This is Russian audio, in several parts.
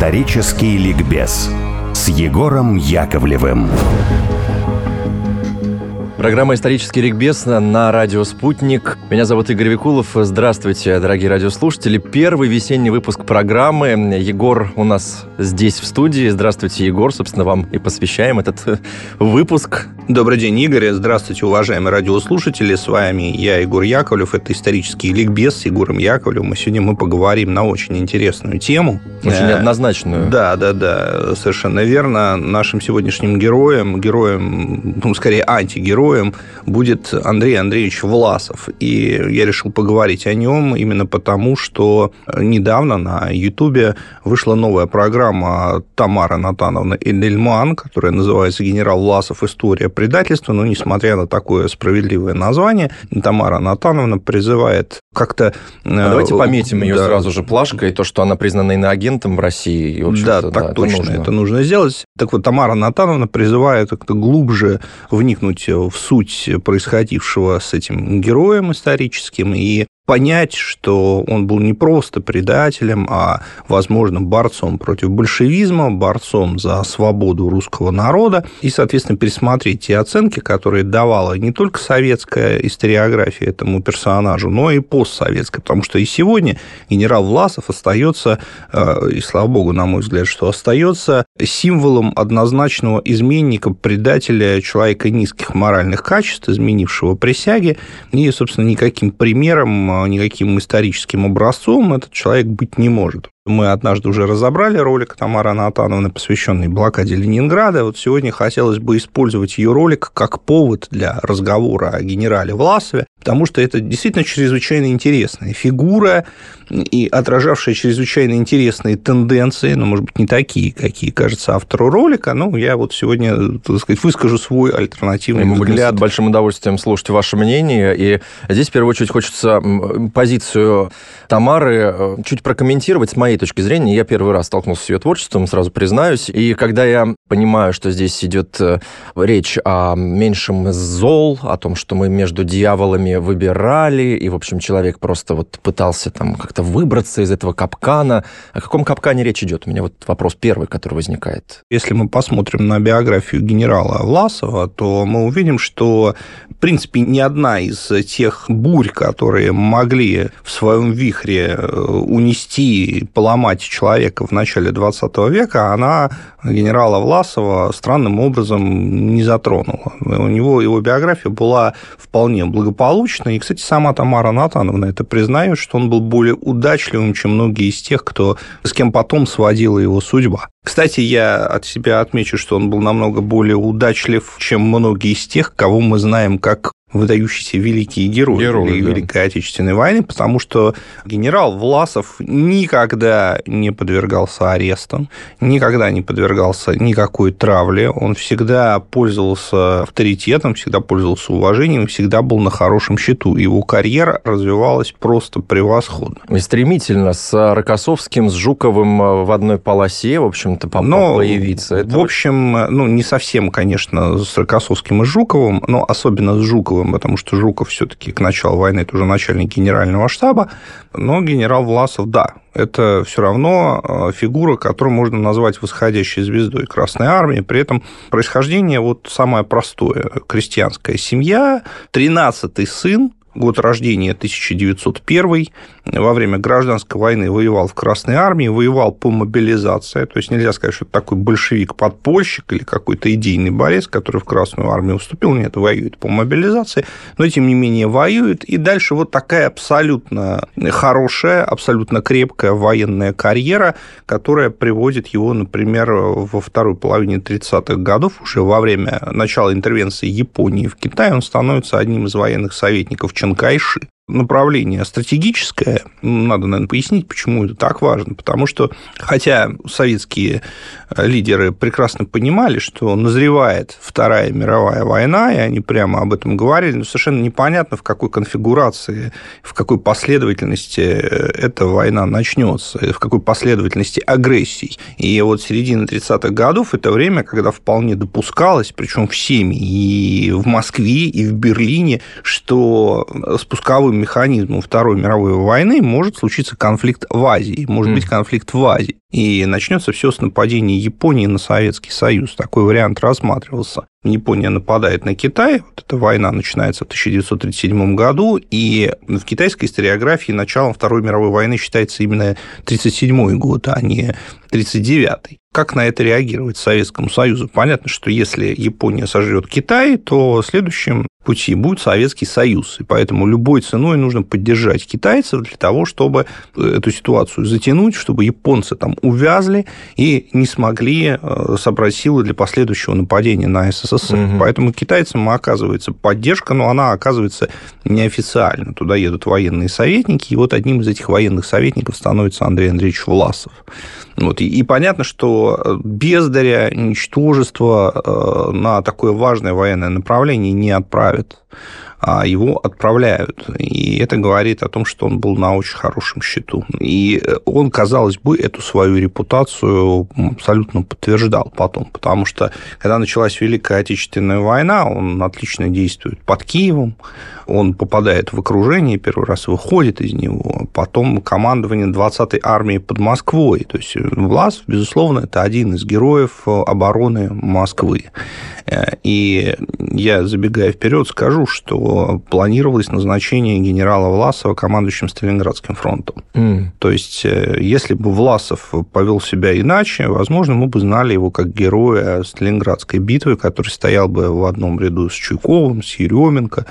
Исторический ликбез с Егором Яковлевым. Программа «Исторический регбез» на радио «Спутник». Меня зовут Игорь Викулов. Здравствуйте, дорогие радиослушатели. Первый весенний выпуск программы. Егор у нас здесь, в студии. Здравствуйте, Егор. Собственно, вам и посвящаем этот выпуск. Добрый день, Игорь. Здравствуйте, уважаемые радиослушатели. С вами я, Егор Яковлев. Это «Исторический ликбез» с Егором Яковлевым. И сегодня мы поговорим на очень интересную тему. Очень э, однозначную. Да, да, да, совершенно верно. Нашим сегодняшним героем, героем, ну, скорее, антигероем, героем будет Андрей Андреевич Власов. И я решил поговорить о нем именно потому, что недавно на Ютубе вышла новая программа Тамара Натановна Эдельман, которая называется «Генерал Власов. История предательства». Но, несмотря на такое справедливое название, Тамара Натановна призывает как-то... А давайте пометим ее да. сразу же плашкой, то, что она признана иноагентом в России. И, да, так да, точно, это нужно. это нужно сделать. Так вот, Тамара Натановна призывает как-то глубже вникнуть в суть происходившего с этим героем историческим и понять, что он был не просто предателем, а, возможно, борцом против большевизма, борцом за свободу русского народа, и, соответственно, пересмотреть те оценки, которые давала не только советская историография этому персонажу, но и постсоветская, потому что и сегодня генерал Власов остается, э, и слава богу, на мой взгляд, что остается символом однозначного изменника, предателя, человека низких моральных качеств, изменившего присяги, и, собственно, никаким примером никаким историческим образцом этот человек быть не может. Мы однажды уже разобрали ролик Тамары Анатановны, посвященный блокаде Ленинграда. Вот сегодня хотелось бы использовать ее ролик как повод для разговора о генерале Власове, потому что это действительно чрезвычайно интересная фигура и отражавшая чрезвычайно интересные тенденции, но, может быть, не такие, какие кажется автору ролика. Ну, я вот сегодня, так сказать, выскажу свой альтернативный Мы взгляд. будем с большим удовольствием слушать ваше мнение. И здесь, в первую очередь, хочется позицию Тамары э, чуть прокомментировать с моей точки зрения, я первый раз столкнулся с ее творчеством, сразу признаюсь. И когда я понимаю, что здесь идет э, речь о меньшем зол, о том, что мы между дьяволами выбирали, и, в общем, человек просто вот пытался там как-то выбраться из этого капкана. О каком капкане речь идет? У меня вот вопрос первый, который возникает. Если мы посмотрим на биографию генерала Власова, то мы увидим, что, в принципе, ни одна из тех бурь, которые могли в своем вихре э, унести, поломать ломать человека в начале 20 века, она генерала Власова странным образом не затронула. У него его биография была вполне благополучной. И, кстати, сама Тамара Натановна это признает, что он был более удачливым, чем многие из тех, кто, с кем потом сводила его судьба. Кстати, я от себя отмечу, что он был намного более удачлив, чем многие из тех, кого мы знаем как выдающиеся великие герои, герои да. Великой Отечественной войны, потому что генерал Власов никогда не подвергался арестам, никогда не подвергался никакой травле, он всегда пользовался авторитетом, всегда пользовался уважением, всегда был на хорошем счету. Его карьера развивалась просто превосходно. И стремительно с Рокоссовским, с Жуковым э, в одной полосе, в общем-то, но, появиться. Это... В общем, ну, не совсем, конечно, с Рокоссовским и Жуковым, но особенно с Жуковым Жуковым, потому что Жуков все-таки к началу войны это уже начальник генерального штаба, но генерал Власов, да, это все равно э, фигура, которую можно назвать восходящей звездой Красной Армии. При этом происхождение вот самое простое. Крестьянская семья, 13-й сын, год рождения 1901, во время гражданской войны воевал в Красной армии, воевал по мобилизации, то есть нельзя сказать, что это такой большевик-подпольщик или какой-то идейный борец, который в Красную армию уступил, нет, воюет по мобилизации, но тем не менее воюет, и дальше вот такая абсолютно хорошая, абсолютно крепкая военная карьера, которая приводит его, например, во второй половине 30-х годов, уже во время начала интервенции Японии в Китай, он становится одним из военных советников Чанкайши направление стратегическое. Надо, наверное, пояснить, почему это так важно. Потому что, хотя советские э, лидеры прекрасно понимали, что назревает Вторая мировая война, и они прямо об этом говорили, но совершенно непонятно, в какой конфигурации, в какой последовательности э, эта война начнется, в какой последовательности агрессий. И вот середина 30-х годов – это время, когда вполне допускалось, причем всеми, и в Москве, и в Берлине, что спусковым механизмом Второй мировой войны может случиться конфликт в Азии, может mm. быть конфликт в Азии. И начнется все с нападения Японии на Советский Союз. Такой вариант рассматривался. Япония нападает на Китай, вот эта война начинается в 1937 году, и в китайской историографии началом Второй мировой войны считается именно 1937 год, а не 1939. Как на это реагировать Советскому Союзу? Понятно, что если Япония сожрет Китай, то следующим пути будет Советский Союз. И поэтому любой ценой нужно поддержать китайцев для того, чтобы эту ситуацию затянуть, чтобы японцы там увязли и не смогли э, собрать силы для последующего нападения на СССР. Угу. Поэтому китайцам оказывается поддержка, но она оказывается неофициально. Туда едут военные советники, и вот одним из этих военных советников становится Андрей Андреевич Власов. Вот. И, и понятно, что бездаря, ничтожество э, на такое важное военное направление не отправит а его отправляют. И это говорит о том, что он был на очень хорошем счету. И он, казалось бы, эту свою репутацию абсолютно подтверждал потом, потому что когда началась Великая Отечественная война, он отлично действует под Киевом, он попадает в окружение, первый раз выходит из него, потом командование 20-й армии под Москвой. То есть Влас, безусловно, это один из героев обороны Москвы. И я, забегая вперед, скажу, что планировалось назначение генерала Власова командующим Сталинградским фронтом. Mm. То есть, э, если бы Власов повел себя иначе, возможно, мы бы знали его как героя Сталинградской битвы, который стоял бы в одном ряду с Чуйковым, с Еременко,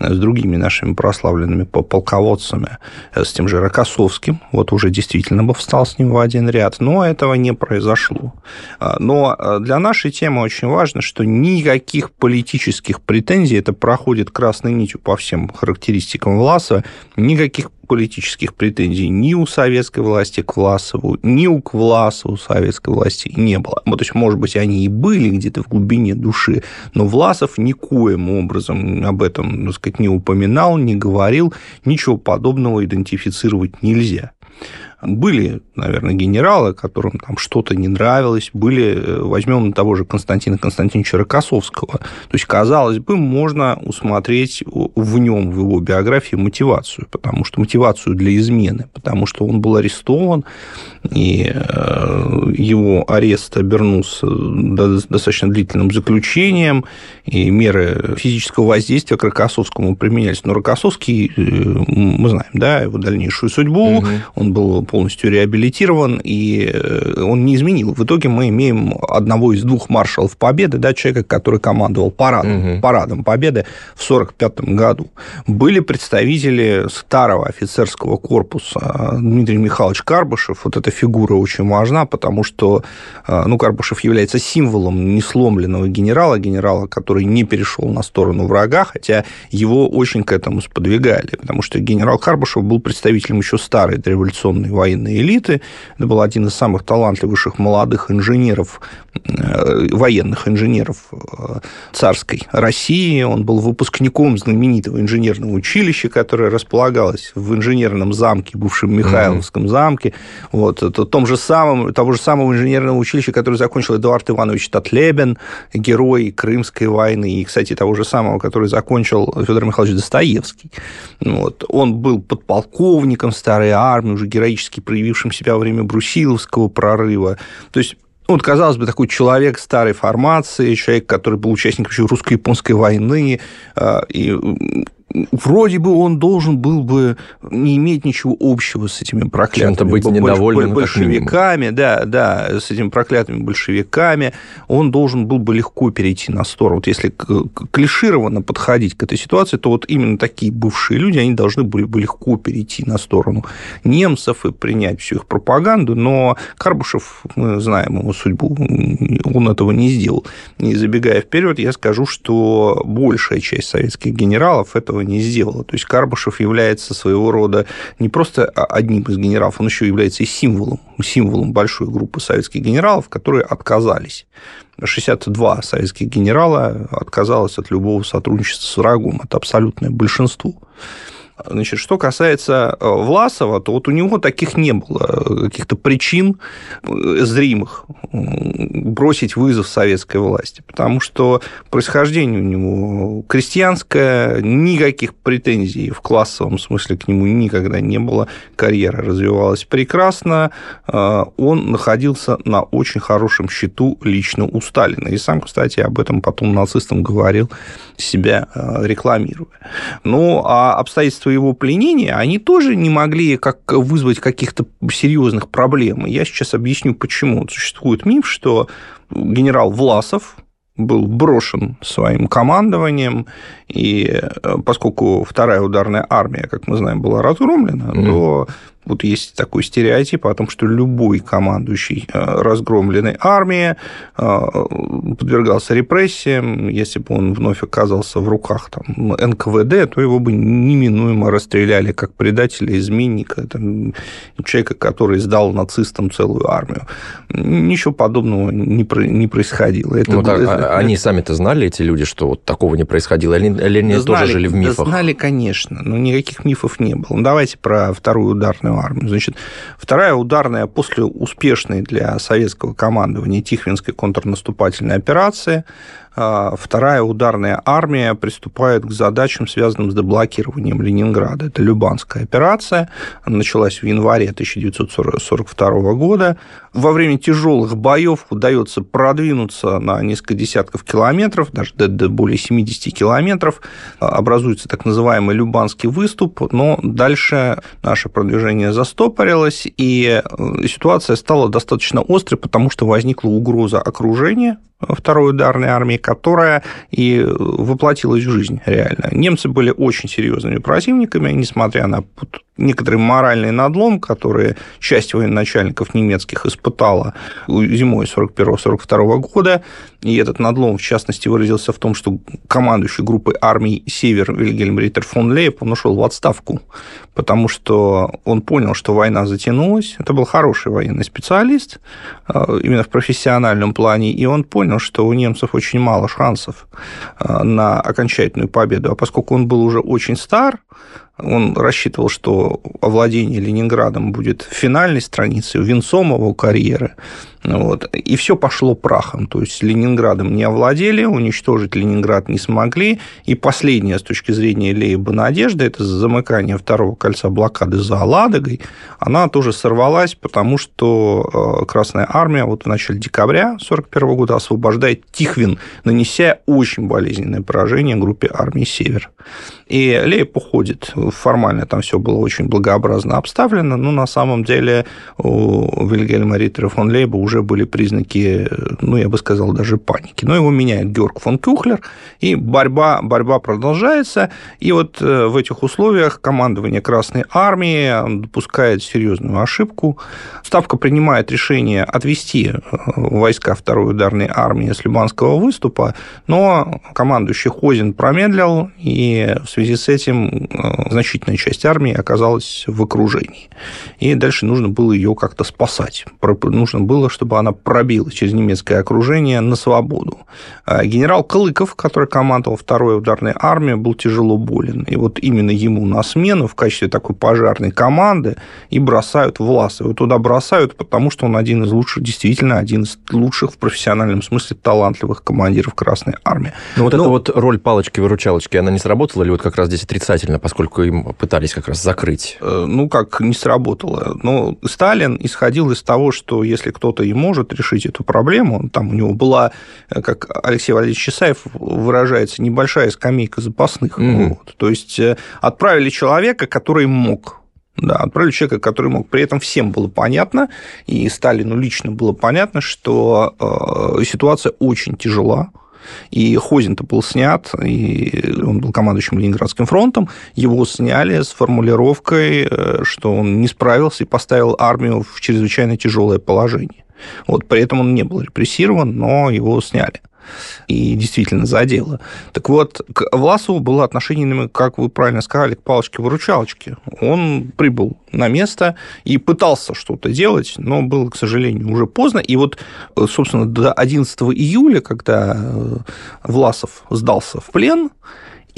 с другими нашими прославленными полководцами, э, с тем же Рокоссовским, вот уже действительно бы встал с ним в один ряд, но этого не произошло. А, но э, для нашей темы очень важно, что никаких политических претензий, это проходит красной нитью по всем характеристикам Власова, никаких политических претензий ни у советской власти к Власову, ни у к Власову советской власти не было. Вот, то есть, может быть, они и были где-то в глубине души, но Власов никоим образом об этом, так сказать, не упоминал, не говорил, ничего подобного идентифицировать нельзя. Были, наверное, генералы, которым там что-то не нравилось, были, э, возьмем того же Константина Константиновича Рокоссовского. То есть, казалось бы, можно усмотреть в нем, в его биографии мотивацию, потому что мотивацию для измены, потому что он был арестован, и э, его арест обернулся достаточно длительным заключением, и меры физического воздействия к Рокоссовскому применялись. Но Рокоссовский, э, мы знаем, да, его дальнейшую судьбу, угу. он был полностью реабилитирован, и э, он не изменил. В итоге мы имеем одного из двух маршалов Победы, да, человека, который командовал парадом, угу. парадом Победы в 1945 году. Были представители старого офицерского корпуса Дмитрий Михайлович Карбышев. Вот эта фигура очень важна, потому что э, ну, Карбышев является символом несломленного генерала, генерала, который не перешел на сторону врага, хотя его очень к этому сподвигали, потому что генерал Карбышев был представителем еще старой революционной военной элиты. Это был один из самых талантливейших молодых инженеров, э, военных инженеров э, царской России. Он был выпускником знаменитого инженерного училища, которое располагалось в инженерном замке, бывшем Михайловском mm-hmm. замке. Вот, это том же самом, того же самого инженерного училища, которое закончил Эдуард Иванович Татлебен, герой Крымской войны, и, кстати, того же самого, который закончил Федор Михайлович Достоевский. Вот. Он был подполковником старой армии, уже героически героически проявившим себя во время Брусиловского прорыва. То есть ну, вот, казалось бы, такой человек старой формации, человек, который был участником русско-японской войны, а, и вроде бы он должен был бы не иметь ничего общего с этими проклятыми Чем-то быть недовольным большевиками, да, да, с этими проклятыми большевиками, он должен был бы легко перейти на сторону. Вот если клишированно подходить к этой ситуации, то вот именно такие бывшие люди, они должны были бы легко перейти на сторону немцев и принять всю их пропаганду, но Карбушев, мы знаем его судьбу, он этого не сделал. И забегая вперед, я скажу, что большая часть советских генералов этого этого не сделала. То есть Карбышев является своего рода не просто одним из генералов, он еще является и символом, символом большой группы советских генералов, которые отказались. 62 советских генерала отказалось от любого сотрудничества с врагом. Это абсолютное большинство. Значит, что касается э, Власова, то вот у него таких не было каких-то причин зримых бросить вызов советской власти, потому что происхождение у него крестьянское, никаких претензий в классовом смысле к нему никогда не было, карьера развивалась прекрасно, э, он находился на очень хорошем счету лично у Сталина, и сам, кстати, об этом потом нацистам говорил, себя э, рекламируя. Ну, а обстоятельства его пленения, они тоже не могли как вызвать каких-то серьезных проблем. Я сейчас объясню, почему. Существует миф, что генерал Власов, был брошен своим командованием, и э, поскольку вторая ударная армия, как мы знаем, была разгромлена, mm. то вот есть такой стереотип о том, что любой командующий э, разгромленной армии э, подвергался репрессиям. Если бы он вновь оказался в руках там, НКВД, то его бы неминуемо расстреляли как предателя, изменника, там, человека, который сдал нацистам целую армию. Ничего подобного не, не происходило. Это ну, так, это... Они сами-то знали, эти люди, что вот такого не происходило? Или, или они да тоже знали, жили в мифах? Да знали, конечно, но никаких мифов не было. Ну, давайте про вторую ударную армию. Значит, вторая ударная после успешной для советского командования Тихвинской контрнаступательной операции вторая ударная армия приступает к задачам, связанным с деблокированием Ленинграда. Это Любанская операция, она началась в январе 1942 года. Во время тяжелых боев удается продвинуться на несколько десятков километров, даже до, более 70 километров. Образуется так называемый Любанский выступ, но дальше наше продвижение застопорилось, и э, ситуация стала достаточно острой, потому что возникла угроза окружения второй ударной армии, которая и воплотилась в жизнь реально. Немцы были очень серьезными противниками, несмотря на некоторый моральный надлом, который часть военачальников немецких испытала зимой 41-42 года, и этот надлом, в частности, выразился в том, что командующий группой армий «Север» Вильгельм Риттер фон Лейб, он ушел в отставку, потому что он понял, что война затянулась. Это был хороший военный специалист, э, именно в профессиональном плане, и он понял, что у немцев очень мало шансов э, на окончательную победу. А поскольку он был уже очень стар, он рассчитывал, что овладение Ленинградом будет финальной страницей, венцом его карьеры. Вот. И все пошло прахом. То есть Ленинградом не овладели, уничтожить Ленинград не смогли. И последняя с точки зрения Лейба надежда, это замыкание второго кольца блокады за Ладогой, она тоже сорвалась, потому что э, Красная Армия вот в начале декабря 1941 года освобождает Тихвин, нанеся очень болезненное поражение группе армии «Север». И Лейб уходит. Формально там все было очень благообразно обставлено, но на самом деле у Вильгельма Риттера фон Лейба уже были признаки, ну, я бы сказал, даже паники. Но его меняет Георг фон Кюхлер, и борьба, борьба продолжается. И вот э, в этих условиях командование Красной Армии допускает серьезную ошибку. Ставка принимает решение отвести э, войска второй ударной армии с Любанского выступа, но командующий Хозин промедлил, и в связи с этим э, значительная часть армии оказалась в окружении. И дальше нужно было ее как-то спасать. Нужно было, чтобы она пробила через немецкое окружение на свободу. А генерал Клыков, который командовал второй ударной армией, был тяжело болен. И вот именно ему на смену в качестве такой пожарной команды и бросают Власова. Туда бросают, потому что он один из лучших, действительно один из лучших в профессиональном смысле талантливых командиров Красной армии. Ну вот Но... эта вот роль палочки-выручалочки, она не сработала ли вот как раз здесь отрицательно, поскольку им пытались как раз закрыть? Э, ну, как не сработало. Но Сталин исходил из того, что если кто-то и может решить эту проблему. Там у него была, э, как Алексей Валерьевич Чесаев выражается, небольшая скамейка запасных. Mm-hmm. Вот. То есть э, отправили человека, который мог да, отправили человека, который мог. При этом всем было понятно, и Сталину лично было понятно, что э, ситуация очень тяжела. И Хозин-то был снят, и он был командующим Ленинградским фронтом. Его сняли с формулировкой, что он не справился и поставил армию в чрезвычайно тяжелое положение. Вот, при этом он не был репрессирован, но его сняли и действительно за дело. Так вот, к Власову было отношение, как вы правильно сказали, к палочке-выручалочке. Он прибыл на место и пытался что-то делать, но было, к сожалению, уже поздно. И вот, собственно, до 11 июля, когда Власов сдался в плен,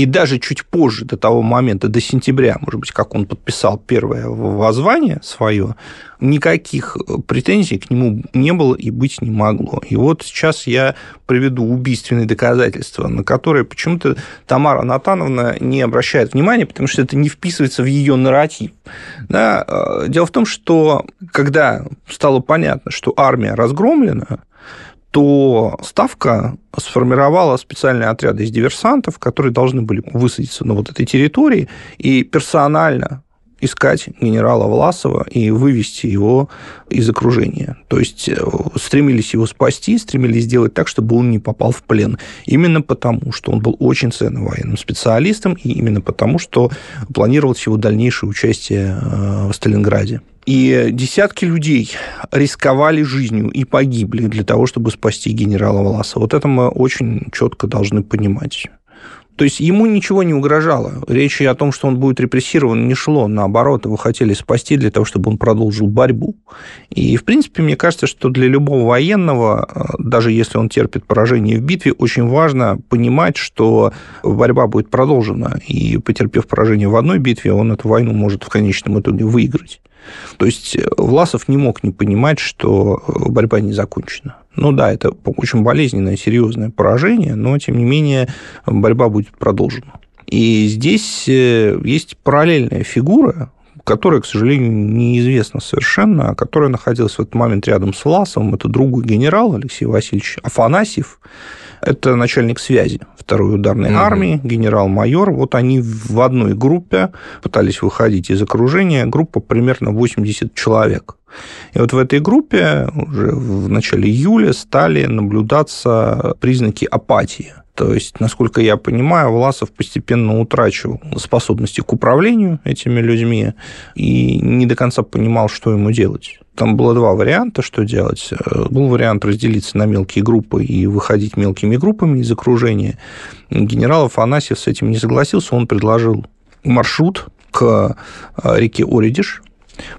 И даже чуть позже, до того момента, до сентября, может быть, как он подписал первое воззвание свое, никаких претензий к нему не было и быть не могло. И вот сейчас я приведу убийственные доказательства, на которые почему-то Тамара Натановна не обращает внимания, потому что это не вписывается в ее нарратив. Да? Э, дело в том, что когда стало понятно, что армия разгромлена, то Ставка сформировала специальные отряды из диверсантов, которые должны были высадиться на вот этой территории. И персонально искать генерала Власова и вывести его из окружения. То есть э, стремились его спасти, стремились сделать так, чтобы он не попал в плен. Именно потому, что он был очень ценным военным специалистом, и именно потому, что планировалось его дальнейшее участие э, в Сталинграде. И десятки людей рисковали жизнью и погибли для того, чтобы спасти генерала Власова. Вот это мы очень четко должны понимать. То есть ему ничего не угрожало. Речи о том, что он будет репрессирован, не шло. Наоборот, его хотели спасти для того, чтобы он продолжил борьбу. И, в принципе, мне кажется, что для любого военного, э, даже если он терпит поражение в битве, очень важно понимать, что борьба будет продолжена. И, потерпев поражение в одной битве, он эту войну может в конечном итоге выиграть. То есть э, Власов не мог не понимать, что э, борьба не закончена. Ну да, это очень болезненное, серьезное поражение, но, тем не менее, борьба будет продолжена. И здесь э, есть параллельная фигура, которая, к сожалению, неизвестна совершенно, а которая находилась в этот момент рядом с Власовым. Это другой генерал Алексей Васильевич Афанасьев. Это начальник связи второй ударной угу. армии, генерал-майор. Вот они в одной группе пытались выходить из окружения. Группа примерно 80 человек. И вот в этой группе уже в начале июля стали наблюдаться признаки апатии. То есть, насколько я понимаю, Власов постепенно утрачивал способности к управлению этими людьми и не до конца понимал, что ему делать. Там было два варианта, что делать. Был вариант разделиться на мелкие группы и выходить мелкими группами из окружения. Генерал Афанасьев с этим не согласился, он предложил маршрут к реке Оридиш,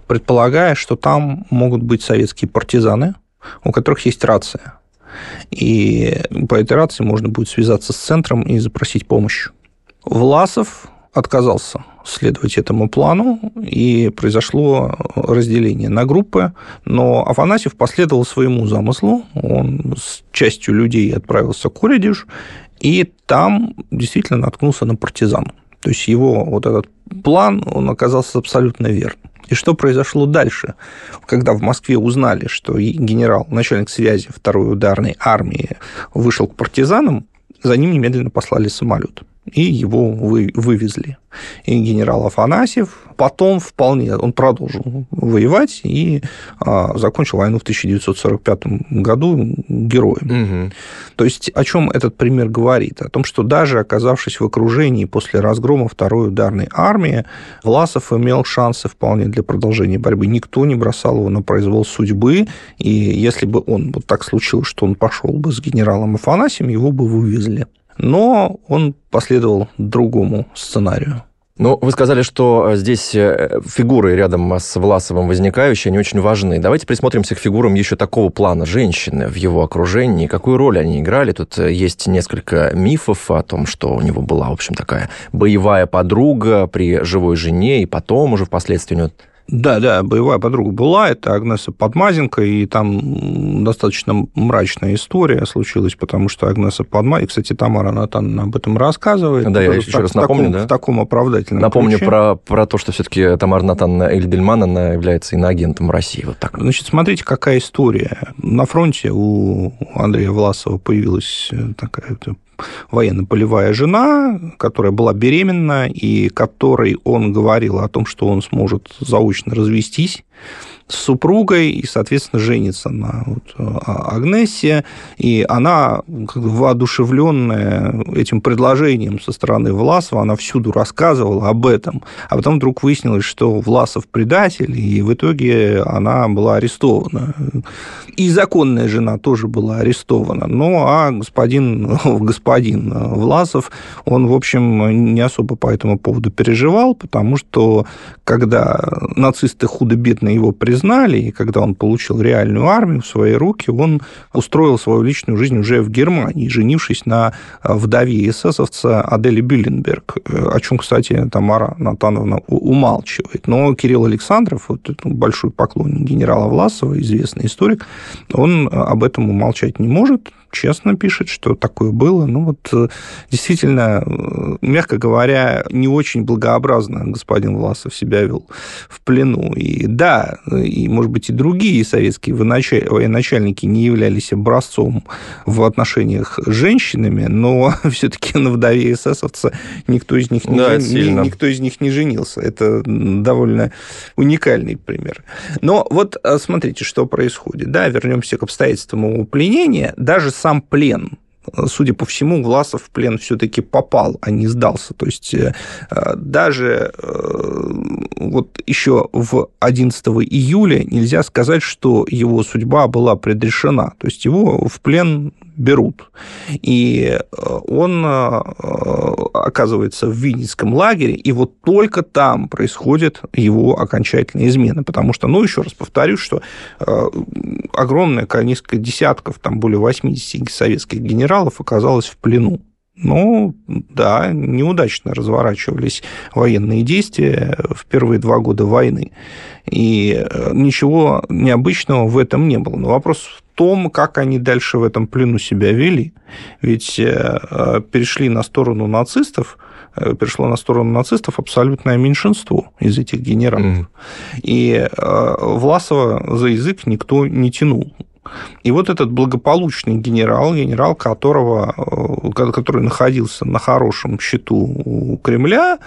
предполагая, что там могут быть советские партизаны, у которых есть рация. И по этой рации можно будет связаться с центром и запросить помощь. Власов отказался следовать этому плану, и произошло разделение на группы, но Афанасьев последовал своему замыслу, он с частью людей отправился к Куридиш, и там действительно наткнулся на партизан. То есть его вот этот план, он оказался абсолютно верным. И что произошло дальше, когда в Москве узнали, что генерал, начальник связи второй ударной армии вышел к партизанам, за ним немедленно послали самолет и его вы, вывезли. И генерал Афанасьев потом вполне, он продолжил воевать и а, закончил войну в 1945 году героем. Угу. То есть о чем этот пример говорит? О том, что даже оказавшись в окружении после разгрома второй ударной армии, Власов имел шансы вполне для продолжения борьбы. Никто не бросал его на произвол судьбы, и если бы он вот так случилось, что он пошел бы с генералом Афанасьем, его бы вывезли но он последовал другому сценарию. Ну, вы сказали, что э, здесь э, фигуры рядом с Власовым возникающие, они очень важны. Давайте присмотримся к фигурам еще такого плана женщины в его окружении. Какую роль они играли? Тут э, есть несколько мифов о том, что у него была, в общем, такая боевая подруга при живой жене, и потом уже впоследствии у него да, да, боевая подруга была, это Агнеса Подмазенко, и там достаточно мрачная история случилась, потому что Агнеса Подмазенко, кстати, Тамара Натановна об этом рассказывает. Да, я еще так, раз напомню, таком, да? В таком оправдательном Напомню про, про то, что все-таки Тамара Натановна Эльдельман, она является иноагентом России. Вот так. Значит, смотрите, какая история. На фронте у Андрея Власова появилась такая военно-полевая жена, которая была беременна, и которой он говорил о том, что он сможет заочно развестись с супругой и, соответственно, женится на вот а, Агнессе. И она, как бы воодушевленная этим предложением со стороны Власова, она всюду рассказывала об этом. А потом вдруг выяснилось, что Власов предатель, и в итоге она была арестована. И законная жена тоже была арестована. Ну, а господин, господин Власов, он, в общем, не особо по этому поводу переживал, потому что когда нацисты худо-бедно его признали, знали, и когда он получил реальную армию в свои руки, он устроил свою личную жизнь уже в Германии, женившись на вдове эсэсовца Адели Бюлленберг, о чем, кстати, Тамара Натановна умалчивает. Но Кирилл Александров, вот большой поклонник генерала Власова, известный историк, он об этом умолчать не может, честно пишет, что такое было. Ну вот э, действительно, э, мягко говоря, не очень благообразно господин Власов себя вел в плену. И да, и, может быть, и другие советские военачальники не являлись образцом в отношениях с женщинами, но все-таки на вдове эсэсовца никто из них не, да, жен... никто из них не женился. Это довольно уникальный пример. Но вот э, смотрите, что происходит. Да, вернемся к обстоятельствам его пленения. Даже сам плен судя по всему, Власов в плен все-таки попал, а не сдался. То есть э, даже э, вот еще в 11 июля нельзя сказать, что его судьба была предрешена. То есть его в плен берут. И э, он оказывается в Винницком лагере, и вот только там происходит его окончательная измена. Потому что, ну, еще раз повторю, что огромное несколько десятков, там более 80 советских генералов оказалось в плену. Ну, да, неудачно разворачивались военные действия в первые два года войны. И э, ничего необычного в этом не было. Но вопрос том, как они дальше в этом плену себя вели. Ведь э, э, перешли на сторону нацистов, перешло на сторону нацистов абсолютное меньшинство из этих генералов. Mm. И Власова за язык никто не тянул. И вот этот благополучный генерал, генерал которого, э, который находился на хорошем счету у Кремля,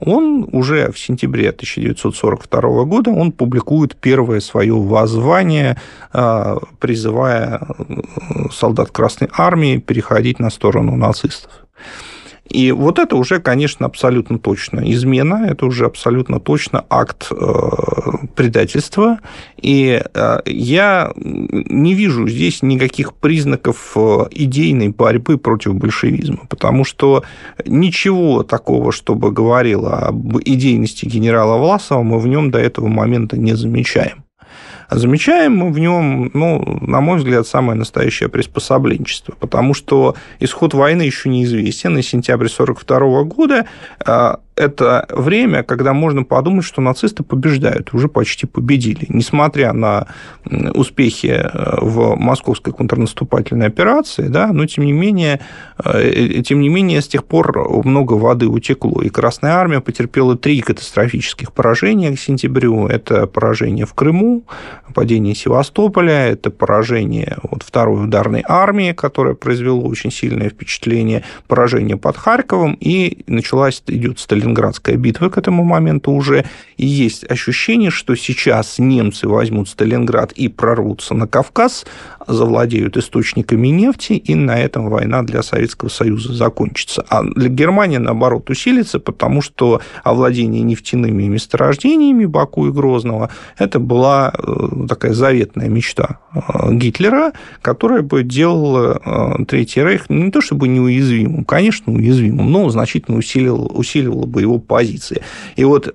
он уже в сентябре 1942 года он публикует первое свое воззвание, э, призывая э, солдат Красной Армии переходить на сторону нацистов. И вот это уже, конечно, абсолютно точно измена, это уже абсолютно точно акт э, предательства. И э, я не вижу здесь никаких признаков э, идейной борьбы против большевизма, потому что ничего такого, чтобы говорило об идейности генерала Власова, мы в нем до этого момента не замечаем. Замечаем мы в нем, ну, на мой взгляд, самое настоящее приспособленчество, потому что исход войны еще неизвестен, и сентябрь 1942 года а, это время, когда можно подумать, что нацисты побеждают, уже почти победили. Несмотря на успехи э, в московской контрнаступательной операции, да, но тем не менее, э, тем не менее, с тех пор много воды утекло. И Красная Армия потерпела три катастрофических поражения к сентябрю. Это поражение в Крыму, падение Севастополя, это поражение вот, второй ударной армии, которое произвело очень сильное впечатление, поражение под Харьковом, и началась, идет Сталинград Сталинградская битва к этому моменту уже, и есть ощущение, что сейчас немцы возьмут Сталинград и прорвутся на Кавказ, завладеют источниками нефти, и на этом война для Советского Союза закончится. А для Германии, наоборот, усилится, потому что овладение нефтяными месторождениями Баку и Грозного – это была э, такая заветная мечта э, Гитлера, которая бы делала э, Третий Рейх не то чтобы неуязвимым, конечно, уязвимым, но значительно усиливала, усиливала бы его позиции. И вот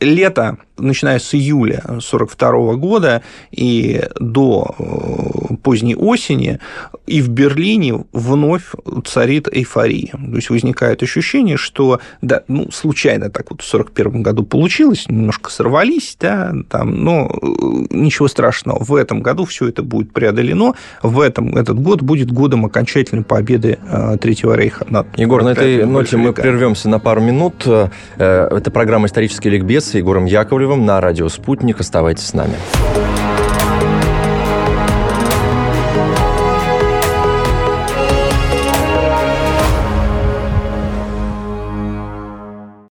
лето начиная с июля 1942 года и до э, поздней осени, и в Берлине вновь царит эйфория. То есть возникает ощущение, что да, ну, случайно так вот в 1941 году получилось, немножко сорвались, да, там, но э, ничего страшного. В этом году все это будет преодолено. В этом этот год будет годом окончательной победы э, Третьего рейха над Егор, на этой ноте мы прервемся на пару минут. Это программа «Исторический ликбез» с Егором Яковлевым на радио «Спутник». Оставайтесь с нами.